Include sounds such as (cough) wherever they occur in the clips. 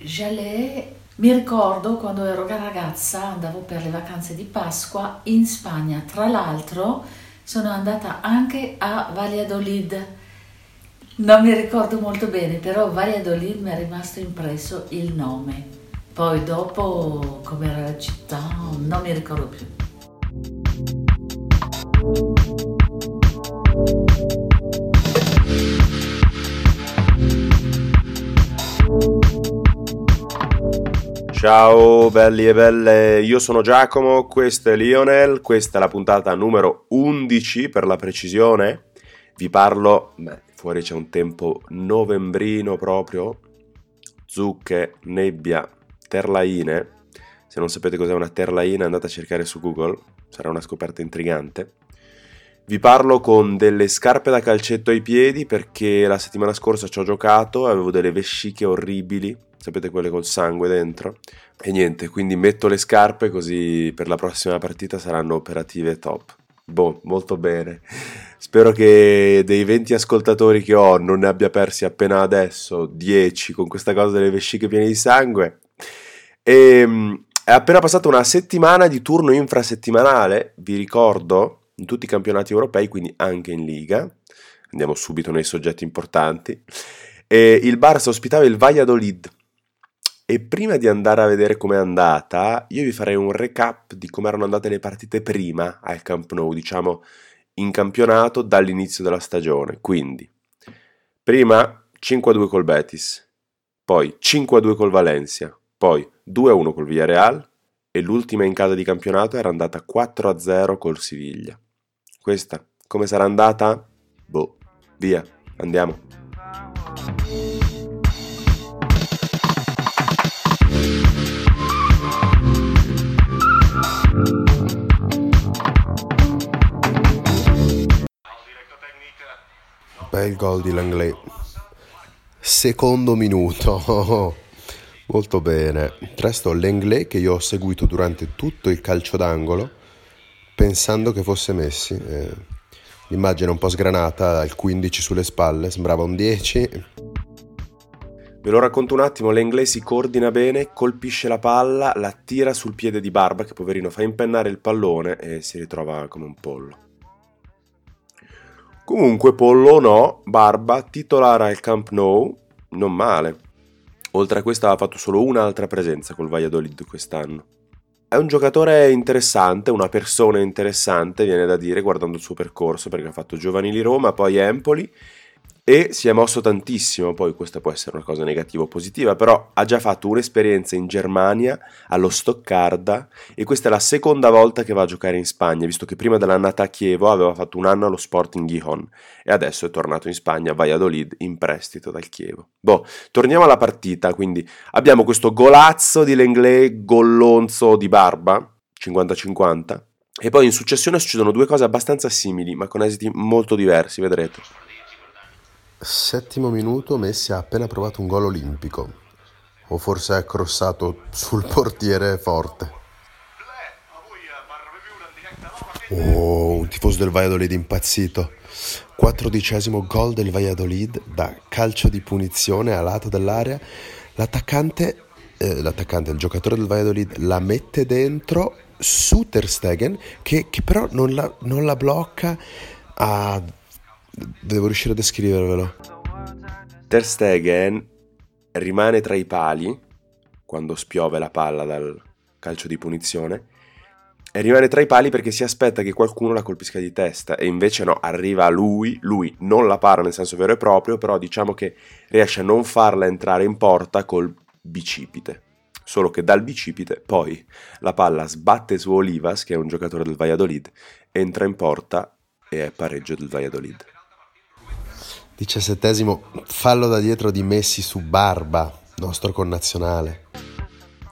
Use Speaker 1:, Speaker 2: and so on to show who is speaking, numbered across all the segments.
Speaker 1: j'allais, mi ricordo quando ero ragazza, andavo per le vacanze di Pasqua in Spagna. Tra l'altro sono andata anche a Valladolid. Non mi ricordo molto bene, però Valladolid mi è rimasto impresso il nome. Poi dopo, com'era la città, non mi ricordo più.
Speaker 2: Ciao belli e belle, io sono Giacomo, questo è Lionel, questa è la puntata numero 11 per la precisione. Vi parlo, beh, fuori c'è un tempo novembrino proprio, zucche, nebbia, terlaine. Se non sapete cos'è una terlaina andate a cercare su Google, sarà una scoperta intrigante. Vi parlo con delle scarpe da calcetto ai piedi perché la settimana scorsa ci ho giocato e avevo delle vesciche orribili sapete quelle col sangue dentro. E niente, quindi metto le scarpe così per la prossima partita saranno operative top. Boh, molto bene. Spero che dei 20 ascoltatori che ho non ne abbia persi appena adesso 10 con questa cosa delle vesciche piene di sangue. E, ehm, è appena passata una settimana di turno infrasettimanale, vi ricordo, in tutti i campionati europei, quindi anche in Liga. Andiamo subito nei soggetti importanti. E il Barça ospitava il Valladolid e prima di andare a vedere com'è andata, io vi farei un recap di come erano andate le partite prima al Camp Nou, diciamo in campionato dall'inizio della stagione. Quindi, prima 5-2 col Betis, poi 5-2 col Valencia, poi 2-1 col Villarreal e l'ultima in casa di campionato era andata 4-0 col Siviglia. Questa come sarà andata? Boh, via, andiamo.
Speaker 3: Bel gol di Langley. Secondo minuto. (laughs) Molto bene. Resto Langley che io ho seguito durante tutto il calcio d'angolo pensando che fosse Messi. Eh, l'immagine un po' sgranata, il 15 sulle spalle, sembrava un 10.
Speaker 2: Ve lo racconto un attimo, Langley si coordina bene, colpisce la palla, la tira sul piede di Barba che poverino fa impennare il pallone e si ritrova come un pollo. Comunque, pollo o no, Barba, titolare al Camp Nou, non male. Oltre a questo ha fatto solo un'altra presenza col Valladolid quest'anno. È un giocatore interessante, una persona interessante, viene da dire, guardando il suo percorso, perché ha fatto giovanili Roma, poi Empoli e si è mosso tantissimo, poi questa può essere una cosa negativa o positiva, però ha già fatto un'esperienza in Germania, allo Stoccarda, e questa è la seconda volta che va a giocare in Spagna, visto che prima dell'annata a Chievo aveva fatto un anno allo Sporting Gijón e adesso è tornato in Spagna a Valladolid in prestito dal Chievo. Boh, torniamo alla partita, quindi abbiamo questo golazzo di Lenglet, gollonzo di barba, 50-50, e poi in successione succedono due cose abbastanza simili, ma con esiti molto diversi, vedrete.
Speaker 3: Settimo minuto, Messi ha appena provato un gol olimpico. O forse è crossato sul portiere forte. Oh, un tifoso del Valladolid impazzito. Quattrodicesimo gol del Valladolid da calcio di punizione a lato dell'area. L'attaccante, eh, l'attaccante, il giocatore del Valladolid la mette dentro su Ter Stegen che, che però non la, non la blocca a Devo riuscire a descrivervelo.
Speaker 2: Ter Stegen rimane tra i pali quando spiove la palla dal calcio di punizione e rimane tra i pali perché si aspetta che qualcuno la colpisca di testa e invece no, arriva lui, lui non la para nel senso vero e proprio, però diciamo che riesce a non farla entrare in porta col bicipite. Solo che dal bicipite poi la palla sbatte su Olivas, che è un giocatore del Valladolid, entra in porta e è pareggio del Valladolid.
Speaker 3: Diciassettesimo fallo da dietro di Messi su Barba, nostro connazionale.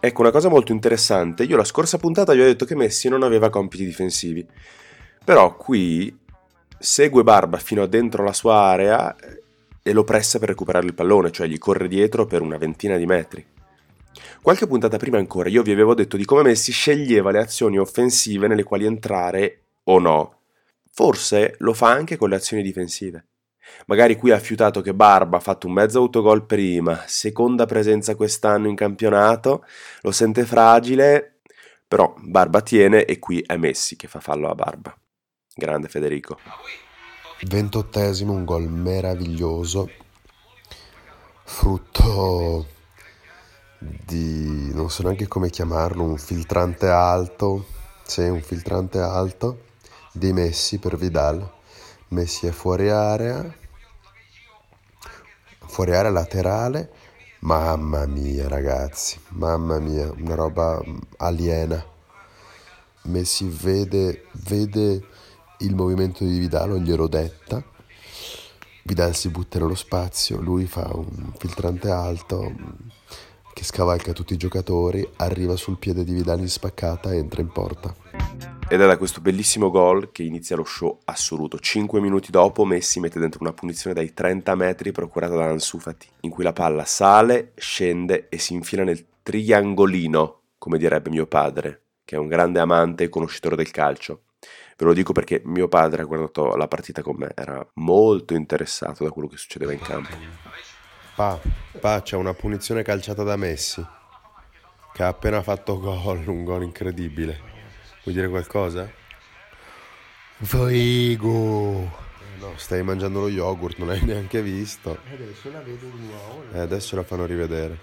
Speaker 2: Ecco, una cosa molto interessante, io la scorsa puntata vi ho detto che Messi non aveva compiti difensivi, però qui segue Barba fino a dentro la sua area e lo pressa per recuperare il pallone, cioè gli corre dietro per una ventina di metri. Qualche puntata prima ancora io vi avevo detto di come Messi sceglieva le azioni offensive nelle quali entrare o no. Forse lo fa anche con le azioni difensive. Magari qui ha fiutato che Barba ha fatto un mezzo autogol prima, seconda presenza quest'anno in campionato, lo sente fragile, però Barba tiene e qui è Messi che fa fallo a Barba. Grande Federico.
Speaker 3: Ventottesimo, un gol meraviglioso, frutto di, non so neanche come chiamarlo, un filtrante alto, sì, un filtrante alto di Messi per Vidal. Messi è fuori area, fuori area laterale, mamma mia ragazzi, mamma mia, una roba aliena. Messi vede, vede il movimento di Vidal, non glielo detta. Vidal si butta nello spazio, lui fa un filtrante alto che scavalca tutti i giocatori, arriva sul piede di Vidal in spaccata e entra in porta.
Speaker 2: Ed è da questo bellissimo gol che inizia lo show assoluto. Cinque minuti dopo Messi mette dentro una punizione dai 30 metri procurata da Ansu Fati, in cui la palla sale, scende e si infila nel triangolino, come direbbe mio padre, che è un grande amante e conoscitore del calcio. Ve lo dico perché mio padre ha guardato la partita con me, era molto interessato da quello che succedeva in campo.
Speaker 3: Pa, pa, c'è una punizione calciata da Messi, che ha appena fatto gol, un gol incredibile. Vuoi dire qualcosa? Figo! Eh, no, stai mangiando lo yogurt, non hai neanche visto.
Speaker 4: Adesso la vedo di nuovo.
Speaker 3: Eh, adesso la fanno rivedere.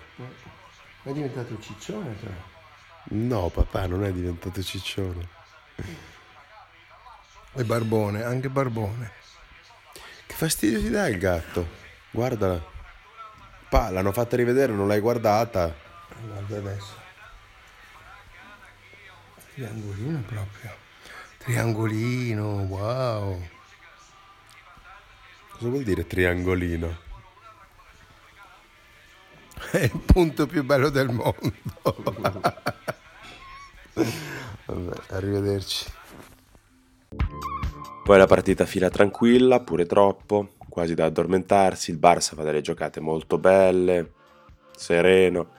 Speaker 4: È diventato ciccione però.
Speaker 3: No, papà, non è diventato ciccione.
Speaker 4: E barbone, anche barbone.
Speaker 3: Che fastidio ti dà il gatto? Guardala. Pa, l'hanno fatta rivedere, non l'hai guardata.
Speaker 4: Guarda adesso. Triangolino proprio. Triangolino, wow.
Speaker 3: Cosa vuol dire triangolino?
Speaker 4: È il punto più bello del mondo.
Speaker 3: Vabbè, arrivederci.
Speaker 2: Poi la partita fila tranquilla, pure troppo, quasi da addormentarsi. Il Barça fa delle giocate molto belle, sereno.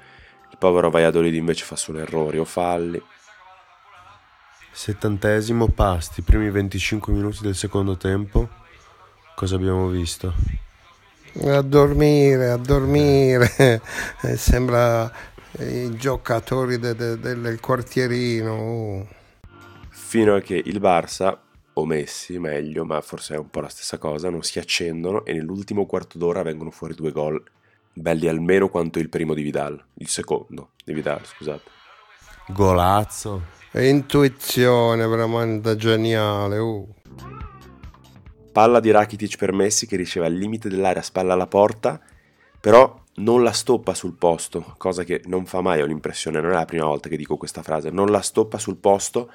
Speaker 2: Il povero Valladolid invece fa solo errori o falli.
Speaker 3: Settantesimo pasti, primi 25 minuti del secondo tempo. Cosa abbiamo visto?
Speaker 4: A dormire, a dormire. (laughs) Eh, Sembra i giocatori de- de- del quartierino. oh.
Speaker 2: Fino a che il Barça, o Messi meglio, ma forse è un po' la stessa cosa, non si accendono e nell'ultimo quarto d'ora vengono fuori due gol, belli almeno quanto il primo di Vidal, il secondo di Vidal, scusate.
Speaker 3: Golazzo.
Speaker 4: Intuizione veramente geniale. oh.
Speaker 2: Palla di Rakitic per Messi che riceve al limite dell'area, spalla alla porta, però non la stoppa sul posto, cosa che non fa mai, ho l'impressione, non è la prima volta che dico questa frase, non la stoppa sul posto,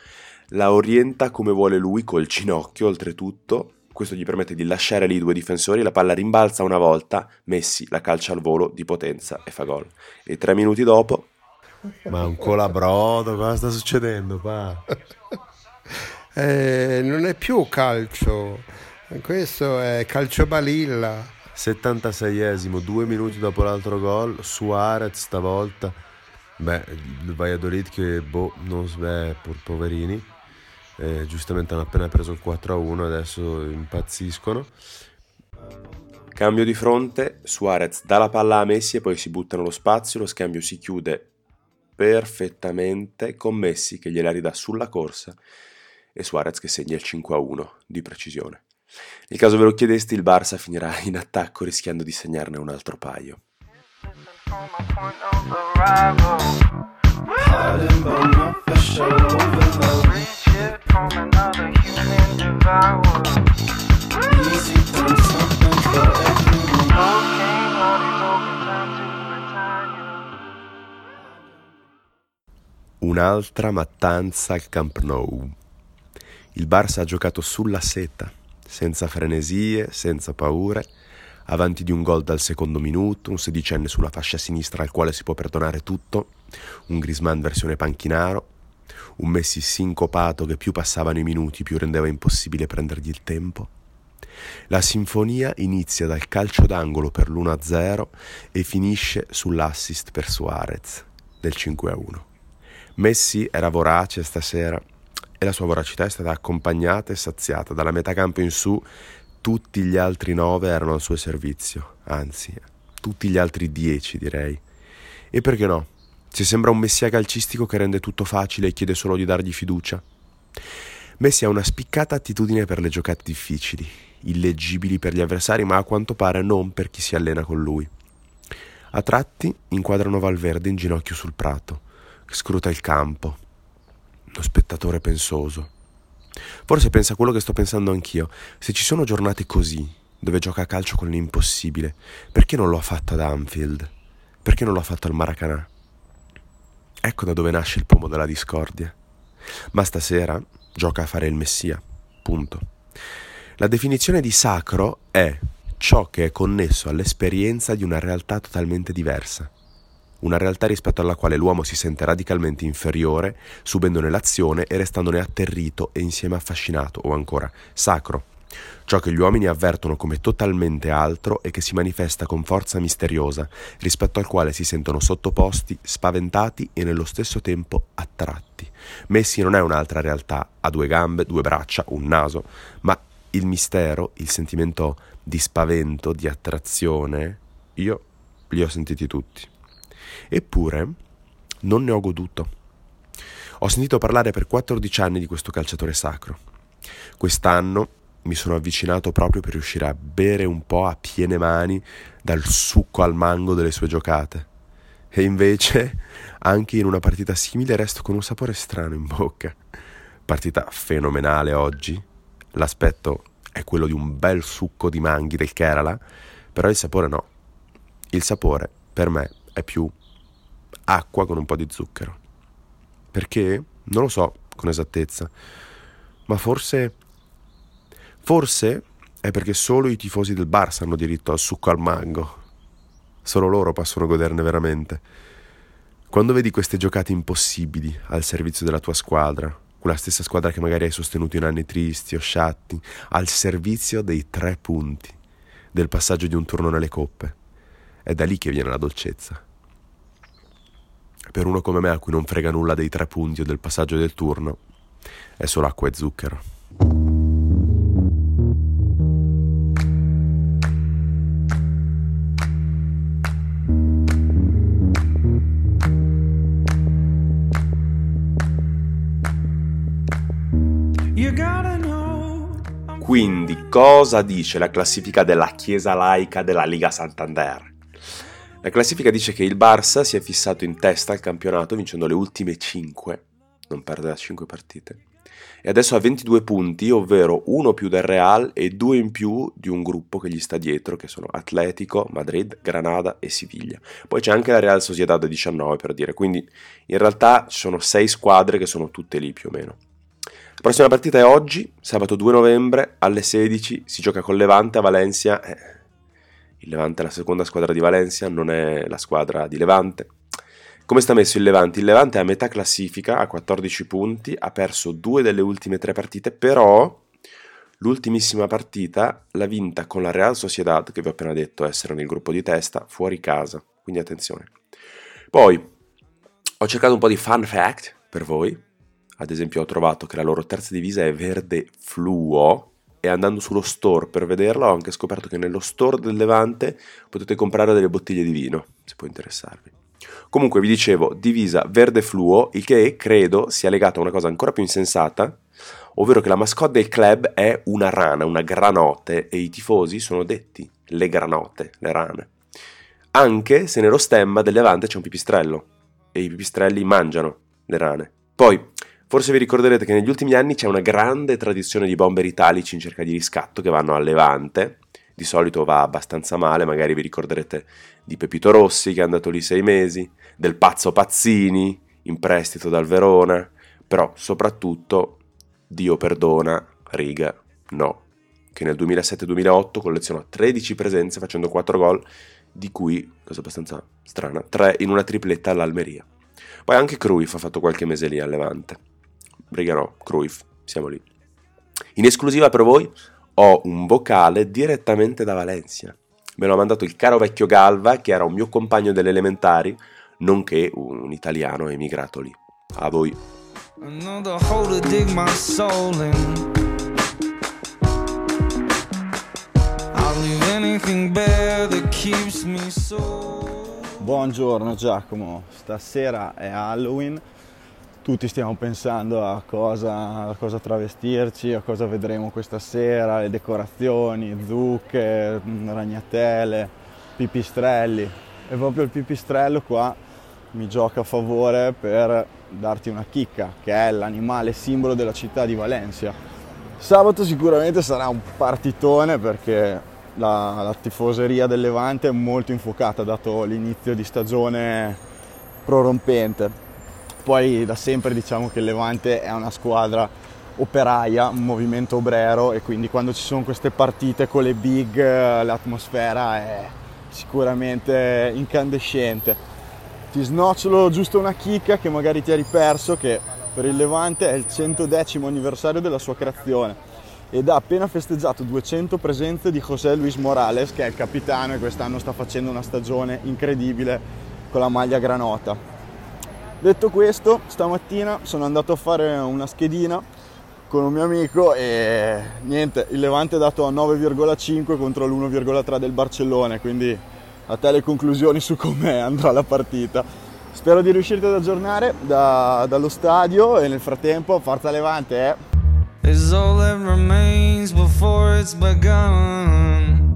Speaker 2: la orienta come vuole lui col ginocchio oltretutto, questo gli permette di lasciare lì i due difensori, la palla rimbalza una volta, Messi la calcia al volo di potenza e fa gol. E tre minuti dopo,
Speaker 3: Ma un colabrodo, cosa sta succedendo, pa? (laughs)
Speaker 4: Eh, non è più calcio, questo è calcio balilla.
Speaker 3: 76esimo, due minuti dopo l'altro gol, Suarez stavolta. Beh, il Valladolid che, boh, non beh, pur poverini. Eh, giustamente hanno appena preso il 4-1, adesso impazziscono.
Speaker 2: cambio di fronte, Suarez dà la palla a Messi e poi si butta nello spazio, lo scambio si chiude perfettamente con Messi che gliela ridà sulla corsa e Suarez che segna il 5-1 di precisione. Nel caso ve lo chiedeste, il Barça finirà in attacco rischiando di segnarne un altro paio.
Speaker 3: Un'altra mattanza al Camp Nou. Il Barça ha giocato sulla seta, senza frenesie, senza paure, avanti di un gol dal secondo minuto, un sedicenne sulla fascia sinistra al quale si può perdonare tutto, un Griezmann versione panchinaro, un Messi sincopato che più passavano i minuti più rendeva impossibile prendergli il tempo. La sinfonia inizia dal calcio d'angolo per l'1-0 e finisce sull'assist per Suarez del 5-1. Messi era vorace stasera e la sua voracità è stata accompagnata e saziata dalla metà campo in su. tutti gli altri nove erano al suo servizio, anzi, tutti gli altri dieci direi. E perché no? Se sembra un messia calcistico che rende tutto facile e chiede solo di dargli fiducia. Messi ha una spiccata attitudine per le giocate difficili, illeggibili per gli avversari, ma a quanto pare non per chi si allena con lui. A tratti inquadrano Valverde in ginocchio sul prato, scruta il campo. Lo spettatore pensoso. Forse pensa quello che sto pensando anch'io. Se ci sono giornate così, dove gioca a calcio con l'impossibile, perché non lo ha fatto ad Anfield? Perché non lo ha fatto al Maracanã? Ecco da dove nasce il pomo della discordia. Ma stasera gioca a fare il Messia. Punto. La definizione di sacro è ciò che è connesso all'esperienza di una realtà totalmente diversa. Una realtà rispetto alla quale l'uomo si sente radicalmente inferiore, subendone l'azione e restandone atterrito e insieme affascinato, o ancora sacro. Ciò che gli uomini avvertono come totalmente altro e che si manifesta con forza misteriosa, rispetto al quale si sentono sottoposti, spaventati e nello stesso tempo attratti. Messi non è un'altra realtà, ha due gambe, due braccia, un naso, ma il mistero, il sentimento di spavento, di attrazione, io li ho sentiti tutti. Eppure non ne ho goduto. Ho sentito parlare per 14 anni di questo calciatore sacro. Quest'anno mi sono avvicinato proprio per riuscire a bere un po' a piene mani dal succo al mango delle sue giocate. E invece, anche in una partita simile, resto con un sapore strano in bocca. Partita fenomenale oggi. L'aspetto è quello di un bel succo di manghi del Kerala, però il sapore no. Il sapore, per me, è più acqua con un po' di zucchero. Perché? Non lo so con esattezza, ma forse Forse è perché solo i tifosi del Barça hanno diritto al succo al mango. Solo loro possono goderne veramente. Quando vedi queste giocate impossibili al servizio della tua squadra, quella stessa squadra che magari hai sostenuto in anni tristi o sciatti, al servizio dei tre punti, del passaggio di un turno nelle coppe, è da lì che viene la dolcezza. Per uno come me a cui non frega nulla dei tre punti o del passaggio del turno, è solo acqua e zucchero.
Speaker 2: Quindi, cosa dice la classifica della Chiesa laica della Liga Santander? La classifica dice che il Barça si è fissato in testa al campionato vincendo le ultime 5, non perde da 5 partite, e adesso ha 22 punti, ovvero uno più del Real e due in più di un gruppo che gli sta dietro, che sono Atletico, Madrid, Granada e Siviglia. Poi c'è anche la Real Sociedad a 19 per dire, quindi in realtà ci sono 6 squadre che sono tutte lì più o meno. La prossima partita è oggi, sabato 2 novembre, alle 16, si gioca con Levante a Valencia. Eh, il Levante è la seconda squadra di Valencia, non è la squadra di Levante. Come sta messo il Levante? Il Levante è a metà classifica, a 14 punti, ha perso due delle ultime tre partite, però l'ultimissima partita l'ha vinta con la Real Sociedad, che vi ho appena detto essere nel gruppo di testa, fuori casa, quindi attenzione. Poi ho cercato un po' di fun fact per voi, ad esempio ho trovato che la loro terza divisa è verde fluo e andando sullo store per vederla ho anche scoperto che nello store del Levante potete comprare delle bottiglie di vino, se può interessarvi. Comunque vi dicevo, divisa verde fluo, il che credo sia legato a una cosa ancora più insensata, ovvero che la mascotte del club è una rana, una granote, e i tifosi sono detti le granote, le rane. Anche se nello stemma del Levante c'è un pipistrello, e i pipistrelli mangiano le rane. Poi, forse vi ricorderete che negli ultimi anni c'è una grande tradizione di bomber italici in cerca di riscatto che vanno al Levante, di solito va abbastanza male, magari vi ricorderete di Pepito Rossi che è andato lì sei mesi, del pazzo Pazzini in prestito dal Verona, però soprattutto Dio perdona, riga, no, che nel 2007-2008 collezionò 13 presenze facendo 4 gol, di cui, cosa abbastanza strana, 3 in una tripletta all'Almeria. Poi anche Cruyff ha fatto qualche mese lì al Levante. No, Cruyff, siamo lì. In esclusiva per voi ho un vocale direttamente da Valencia. Me l'ha mandato il caro vecchio Galva, che era un mio compagno delle elementari, nonché un italiano emigrato lì. A voi.
Speaker 5: The hole to dig my soul in.
Speaker 6: nothing bare that keeps me so.
Speaker 7: Buongiorno Giacomo, stasera è Halloween, tutti stiamo pensando a cosa, a cosa travestirci, a cosa vedremo questa sera, le decorazioni, zucche, ragnatele, pipistrelli e proprio il pipistrello qua mi gioca a favore per darti una chicca, che è l'animale simbolo della città di Valencia. Sabato sicuramente sarà un partitone perché la, la tifoseria del Levante è molto infuocata dato l'inizio di stagione prorompente. Poi da sempre diciamo che il Levante è una squadra operaia, un movimento obrero e quindi quando ci sono queste partite con le big l'atmosfera è sicuramente incandescente. Ti snocciolo giusto una chicca che magari ti eri perso che per il Levante è il 110 anniversario della sua creazione ed ha appena festeggiato 200 presenze di José Luis Morales che è il capitano e quest'anno sta facendo una stagione incredibile con la maglia granota. Detto questo, stamattina sono andato a fare una schedina con un mio amico e niente, il Levante è dato a 9,5 contro l'1,3 del Barcellona, quindi a te le conclusioni su come andrà la partita. Spero di riuscirti ad aggiornare da- dallo stadio e nel frattempo Forza Levante eh!
Speaker 6: Is all that remains before it's begun.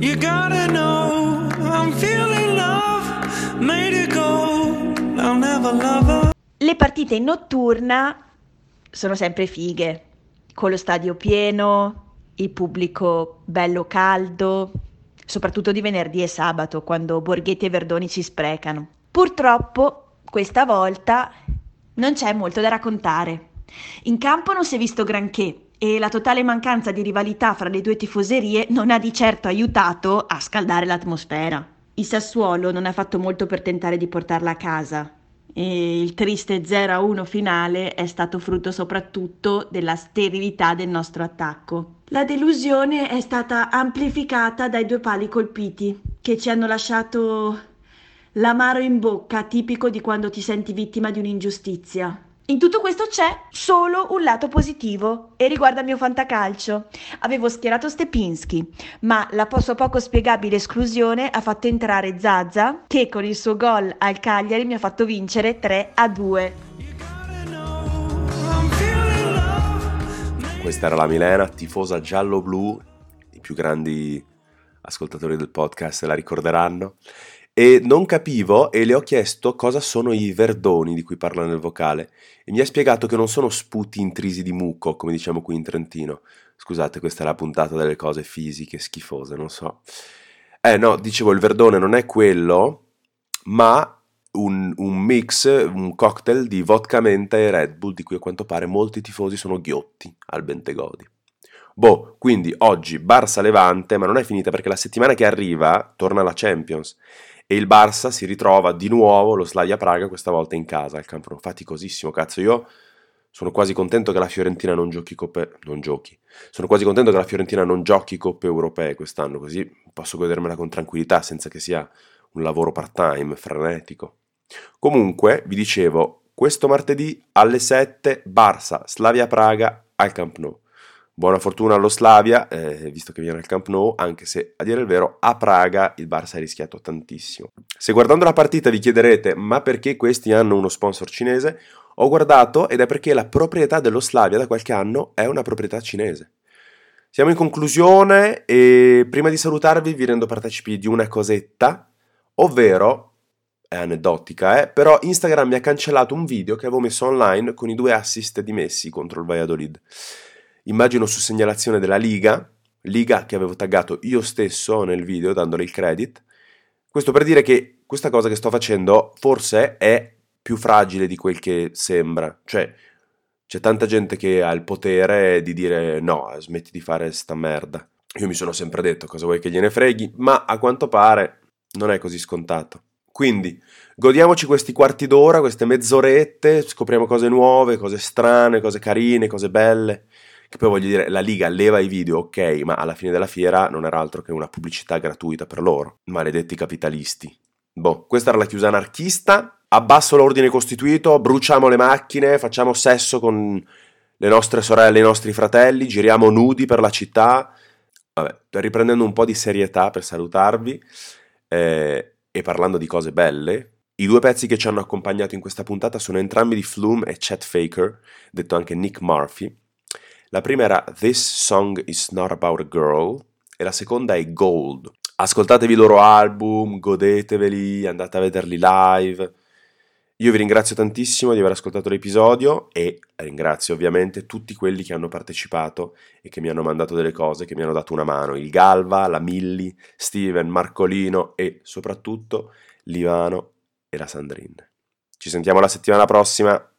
Speaker 6: You gotta know I'm feeling
Speaker 8: Le partite in notturna sono sempre fighe, con lo stadio pieno, il pubblico bello caldo, soprattutto di venerdì e sabato, quando Borghetti e Verdoni ci sprecano. Purtroppo, questa volta, non c'è molto da raccontare. In campo non si è visto granché e la totale mancanza di rivalità fra le due tifoserie non ha di certo aiutato a scaldare l'atmosfera. Il Sassuolo non ha fatto molto per tentare di portarla a casa e il triste 0-1 finale è stato frutto soprattutto della sterilità del nostro attacco. La delusione è stata amplificata dai due pali colpiti che ci hanno lasciato l'amaro in bocca tipico di quando ti senti vittima di un'ingiustizia. In tutto questo c'è solo un lato positivo e riguarda il mio fantacalcio. Avevo schierato Stepinski, ma la sua poco spiegabile esclusione ha fatto entrare Zaza che con il suo gol al Cagliari mi ha fatto vincere 3 a 2.
Speaker 2: Questa era la Milena, tifosa giallo-blu, i più grandi ascoltatori del podcast la ricorderanno. E non capivo e le ho chiesto cosa sono i verdoni di cui parla nel vocale e mi ha spiegato che non sono sputi intrisi di muco, come diciamo qui in Trentino. Scusate, questa è la puntata delle cose fisiche schifose, non so. Eh no, dicevo, il verdone non è quello, ma un, un mix, un cocktail di vodka menta e Red Bull di cui a quanto pare molti tifosi sono ghiotti al Bentegodi. Boh, quindi oggi Barça Levante, ma non è finita perché la settimana che arriva torna la Champions e il Barça si ritrova di nuovo lo Slavia Praga, questa volta in casa al campo faticosissimo. Cazzo, io sono quasi contento che la Fiorentina non giochi coppe non giochi. Sono quasi contento che la Fiorentina non giochi coppe europee quest'anno, così posso godermela con tranquillità senza che sia un lavoro part-time frenetico. Comunque, vi dicevo, questo martedì alle 7 Barça Slavia Praga al Camp Nou. Buona fortuna allo Slavia, eh, visto che viene al Camp Nou, anche se a dire il vero a Praga il Barça ha rischiato tantissimo. Se guardando la partita vi chiederete ma perché questi hanno uno sponsor cinese, ho guardato ed è perché la proprietà dello Slavia da qualche anno è una proprietà cinese. Siamo in conclusione e prima di salutarvi vi rendo partecipi di una cosetta, ovvero, è aneddotica, eh, però Instagram mi ha cancellato un video che avevo messo online con i due assist di Messi contro il Valladolid immagino su segnalazione della Liga, Liga che avevo taggato io stesso nel video dandole il credit. Questo per dire che questa cosa che sto facendo forse è più fragile di quel che sembra, cioè c'è tanta gente che ha il potere di dire no, smetti di fare sta merda. Io mi sono sempre detto cosa vuoi che gliene freghi, ma a quanto pare non è così scontato. Quindi godiamoci questi quarti d'ora, queste mezz'orette, scopriamo cose nuove, cose strane, cose carine, cose belle. Che poi voglio dire, la Liga leva i video, ok, ma alla fine della fiera non era altro che una pubblicità gratuita per loro. Maledetti capitalisti. Boh, questa era la chiusa anarchista. Abbasso l'ordine costituito, bruciamo le macchine, facciamo sesso con le nostre sorelle e i nostri fratelli, giriamo nudi per la città, Vabbè, riprendendo un po' di serietà per salutarvi eh, e parlando di cose belle, i due pezzi che ci hanno accompagnato in questa puntata sono entrambi di Flume e Chet Faker, detto anche Nick Murphy. La prima era This Song Is Not About a Girl e la seconda è Gold. Ascoltatevi i loro album, godeteveli, andate a vederli live. Io vi ringrazio tantissimo di aver ascoltato l'episodio e ringrazio ovviamente tutti quelli che hanno partecipato e che mi hanno mandato delle cose, che mi hanno dato una mano. Il Galva, la Milli, Steven, Marcolino e soprattutto Livano e la Sandrine. Ci sentiamo la settimana prossima.